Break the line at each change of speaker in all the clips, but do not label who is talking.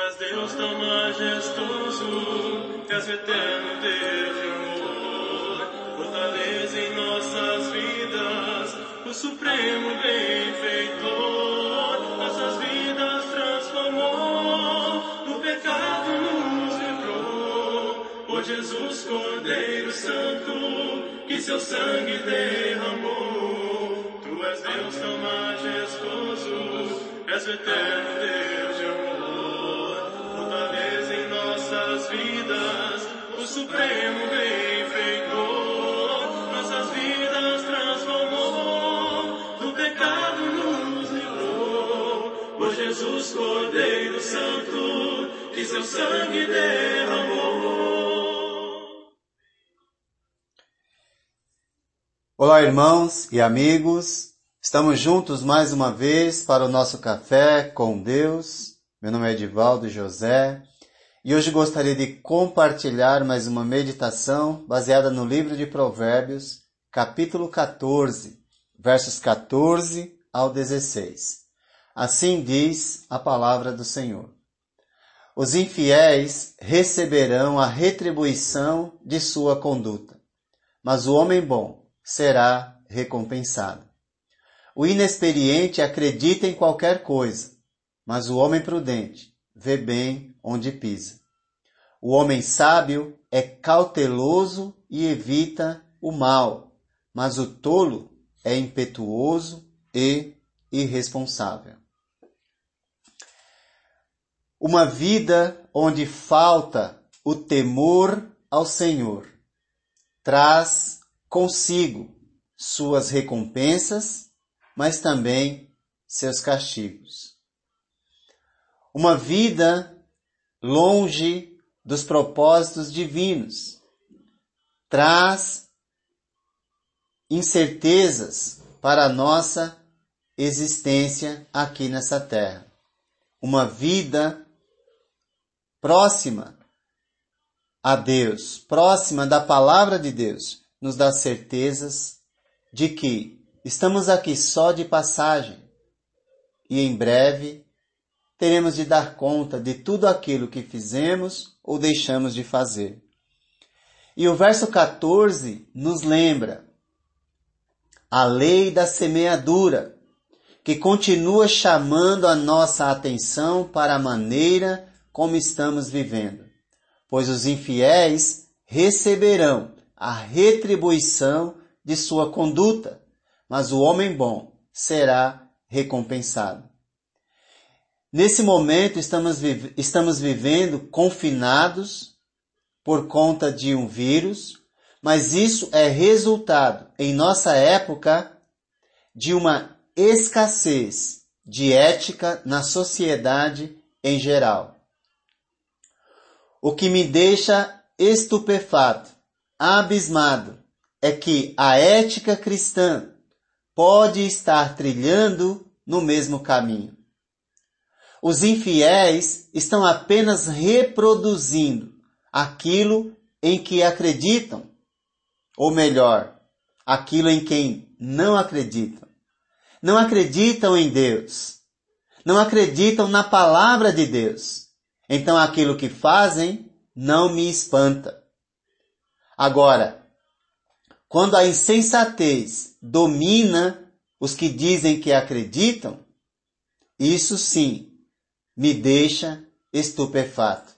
és Deus tão majestoso, és o eterno Deus de amor. Fortaleza em nossas vidas, o supremo benfeitor. Nossas vidas transformou, do pecado nos livrou. Por Jesus, Cordeiro Santo, que seu sangue derramou. Vidas, o supremo benfeitor. Nossas vidas transformou, do pecado nos livrou. Por Jesus, Cordeiro Santo, que seu sangue derramou.
Olá, irmãos e amigos. Estamos juntos mais uma vez para o nosso café com Deus. Meu nome é Edivaldo José e hoje gostaria de compartilhar mais uma meditação baseada no livro de Provérbios, capítulo 14, versos 14 ao 16. Assim diz a palavra do Senhor. Os infiéis receberão a retribuição de sua conduta, mas o homem bom será recompensado. O inexperiente acredita em qualquer coisa, mas o homem prudente vê bem onde pisa. O homem sábio é cauteloso e evita o mal, mas o tolo é impetuoso e irresponsável. Uma vida onde falta o temor ao Senhor traz consigo suas recompensas, mas também seus castigos. Uma vida longe dos propósitos divinos traz incertezas para a nossa existência aqui nessa terra. Uma vida próxima a Deus, próxima da palavra de Deus, nos dá certezas de que estamos aqui só de passagem e em breve teremos de dar conta de tudo aquilo que fizemos ou deixamos de fazer. E o verso 14 nos lembra a lei da semeadura, que continua chamando a nossa atenção para a maneira como estamos vivendo, pois os infiéis receberão a retribuição de sua conduta, mas o homem bom será recompensado. Nesse momento estamos, vive estamos vivendo confinados por conta de um vírus, mas isso é resultado, em nossa época, de uma escassez de ética na sociedade em geral. O que me deixa estupefato abismado é que a ética cristã pode estar trilhando no mesmo caminho. Os infiéis estão apenas reproduzindo aquilo em que acreditam, ou melhor, aquilo em quem não acreditam. Não acreditam em Deus. Não acreditam na palavra de Deus. Então aquilo que fazem não me espanta. Agora, quando a insensatez domina os que dizem que acreditam, isso sim me deixa estupefato.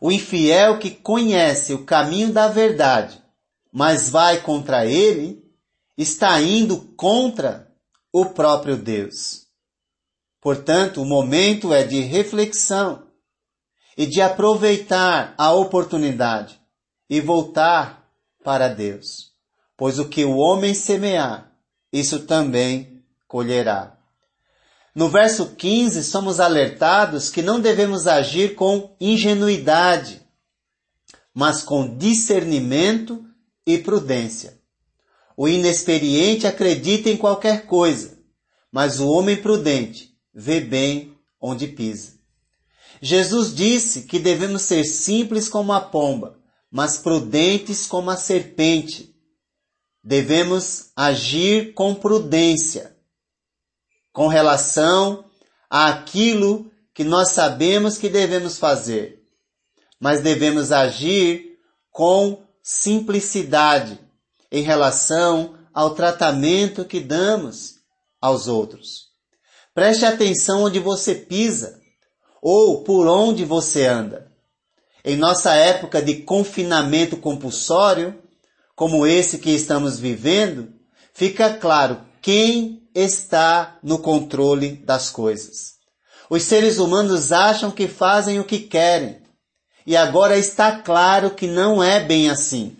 O infiel que conhece o caminho da verdade, mas vai contra ele, está indo contra o próprio Deus. Portanto, o momento é de reflexão e de aproveitar a oportunidade e voltar para Deus. Pois o que o homem semear, isso também colherá. No verso 15, somos alertados que não devemos agir com ingenuidade, mas com discernimento e prudência. O inexperiente acredita em qualquer coisa, mas o homem prudente vê bem onde pisa. Jesus disse que devemos ser simples como a pomba, mas prudentes como a serpente. Devemos agir com prudência com relação àquilo que nós sabemos que devemos fazer, mas devemos agir com simplicidade em relação ao tratamento que damos aos outros. Preste atenção onde você pisa ou por onde você anda. Em nossa época de confinamento compulsório, como esse que estamos vivendo, fica claro quem está no controle das coisas. Os seres humanos acham que fazem o que querem, e agora está claro que não é bem assim.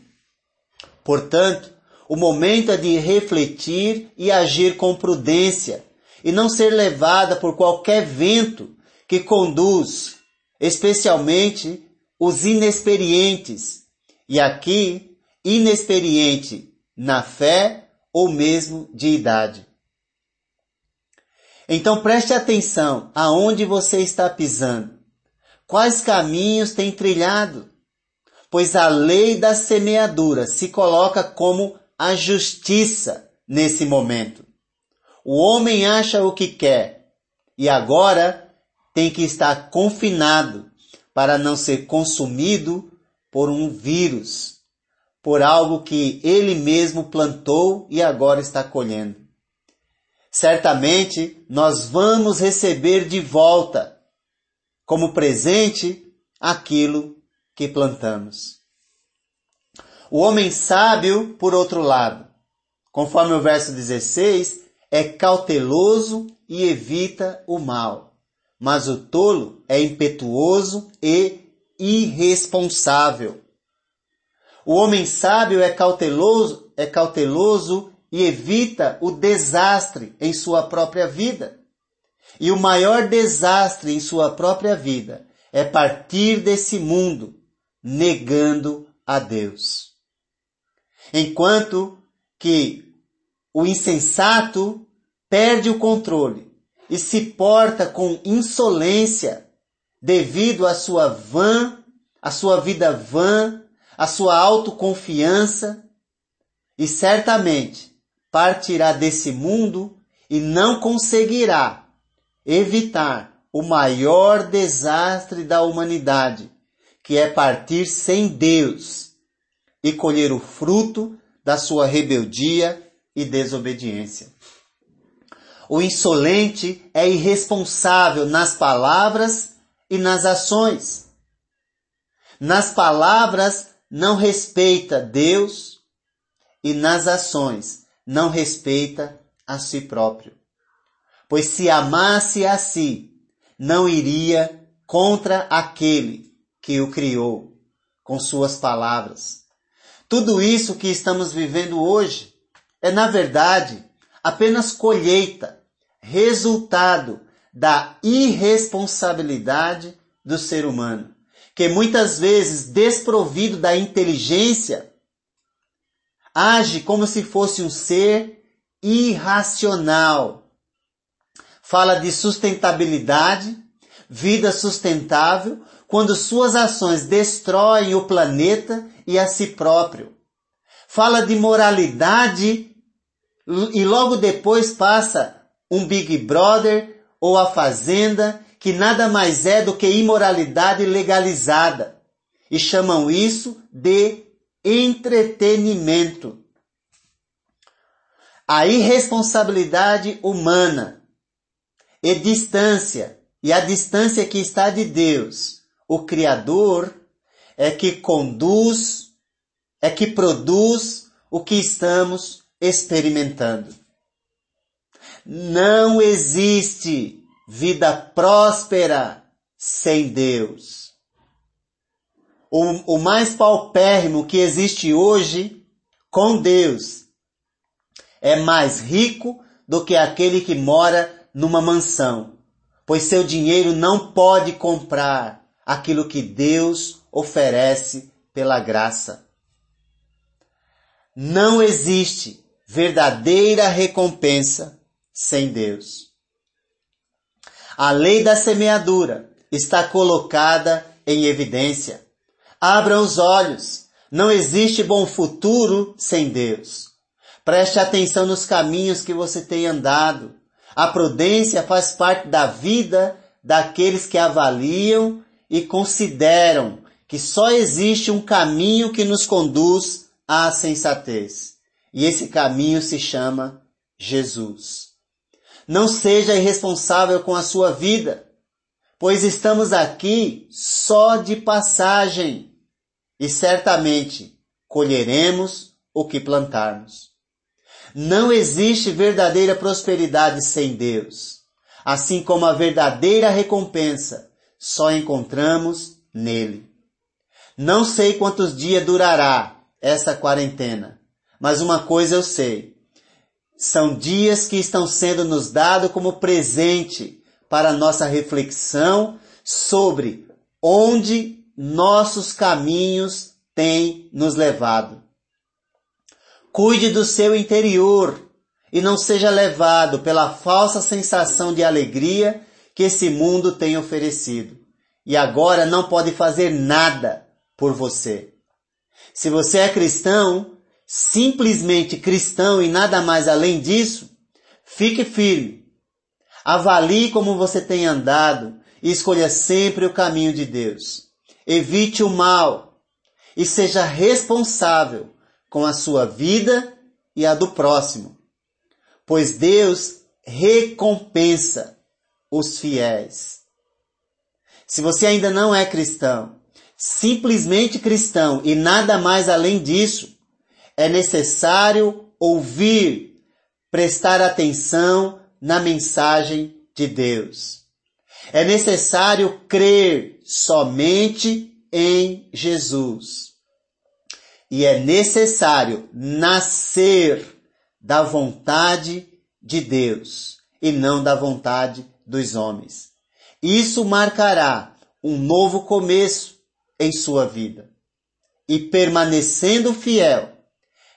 Portanto, o momento é de refletir e agir com prudência, e não ser levada por qualquer vento que conduz, especialmente os inexperientes. E aqui, inexperiente na fé ou mesmo de idade. Então preste atenção aonde você está pisando. Quais caminhos tem trilhado? Pois a lei da semeadura se coloca como a justiça nesse momento. O homem acha o que quer e agora tem que estar confinado para não ser consumido por um vírus, por algo que ele mesmo plantou e agora está colhendo. Certamente nós vamos receber de volta como presente aquilo que plantamos. O homem sábio, por outro lado, conforme o verso 16, é cauteloso e evita o mal, mas o tolo é impetuoso e irresponsável. O homem sábio é cauteloso, é cauteloso e evita o desastre em sua própria vida. E o maior desastre em sua própria vida é partir desse mundo negando a Deus. Enquanto que o insensato perde o controle e se porta com insolência devido à sua vã, à sua vida vã, à sua autoconfiança, e certamente partirá desse mundo e não conseguirá evitar o maior desastre da humanidade, que é partir sem Deus e colher o fruto da sua rebeldia e desobediência. O insolente é irresponsável nas palavras e nas ações. Nas palavras não respeita Deus e nas ações não respeita a si próprio. Pois se amasse a si, não iria contra aquele que o criou com suas palavras. Tudo isso que estamos vivendo hoje é, na verdade, apenas colheita, resultado da irresponsabilidade do ser humano, que muitas vezes, desprovido da inteligência, age como se fosse um ser irracional. Fala de sustentabilidade, vida sustentável, quando suas ações destroem o planeta e a si próprio. Fala de moralidade e logo depois passa um Big Brother ou a Fazenda, que nada mais é do que imoralidade legalizada. E chamam isso de entretenimento. A irresponsabilidade humana e distância, e a distância que está de Deus, o Criador, é que conduz, é que produz o que estamos experimentando. Não existe vida próspera sem Deus o, o mais paupérrimo que existe hoje com Deus é mais rico do que aquele que mora numa mansão, pois seu dinheiro não pode comprar aquilo que Deus oferece pela graça. Não existe verdadeira recompensa sem Deus. A lei da semeadura está colocada em evidência. Abra os olhos. Não existe bom futuro sem Deus. Preste atenção nos caminhos que você tem andado. A prudência faz parte da vida daqueles que avaliam e consideram que só existe um caminho que nos conduz à sensatez. E esse caminho se chama Jesus. Não seja irresponsável com a sua vida, pois estamos aqui só de passagem e certamente colheremos o que plantarmos. Não existe verdadeira prosperidade sem Deus, assim como a verdadeira recompensa só encontramos nele. Não sei quantos dias durará essa quarentena, mas uma coisa eu sei. São dias que estão sendo nos dados como presente para nossa reflexão sobre onde nossos caminhos têm nos levado. Cuide do seu interior e não seja levado pela falsa sensação de alegria que esse mundo tem oferecido. E agora não pode fazer nada por você. Se você é cristão, simplesmente cristão e nada mais além disso, fique firme. Avalie como você tem andado e escolha sempre o caminho de Deus. Evite o mal e seja responsável com a sua vida e a do próximo, pois Deus recompensa os fiéis. Se você ainda não é cristão, simplesmente cristão e nada mais além disso, é necessário ouvir, prestar atenção na mensagem de Deus. É necessário crer somente em Jesus. E é necessário nascer da vontade de Deus e não da vontade dos homens. Isso marcará um novo começo em sua vida. E permanecendo fiel,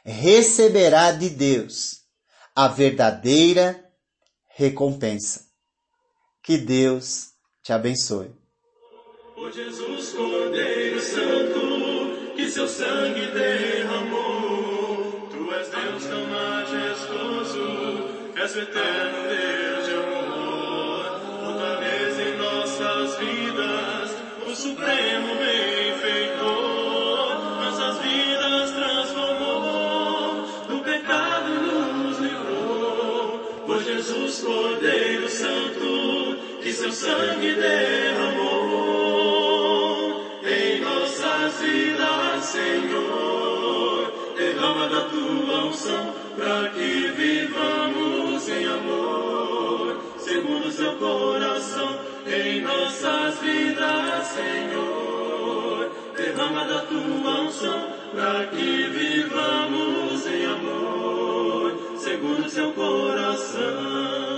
receberá de Deus a verdadeira recompensa. Que Deus te abençoe.
Por Jesus Cordeiro Santo, que seu sangue derramou, tu és Deus tão majestoso, és o eterno seu sangue derramou em nossas vidas, Senhor, derrama da tua unção, para que vivamos em amor, segundo seu coração em nossas vidas, Senhor. Derrama da tua unção para que vivamos em amor, segundo seu coração.